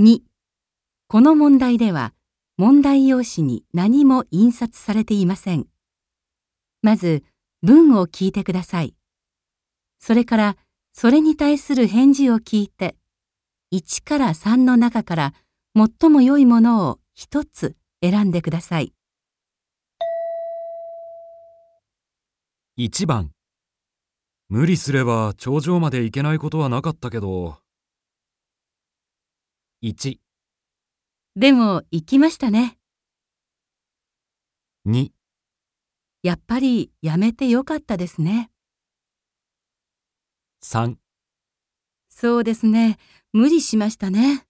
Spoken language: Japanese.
2この問題では問題用紙に何も印刷されていません。まず文を聞いてください。それからそれに対する返事を聞いて1から3の中から最も良いものを一つ選んでください。1番無理すれば頂上まで行けないことはなかったけど。1、でも行きましたね。2、やっぱりやめてよかったですね。3そうですね。無理しましたね。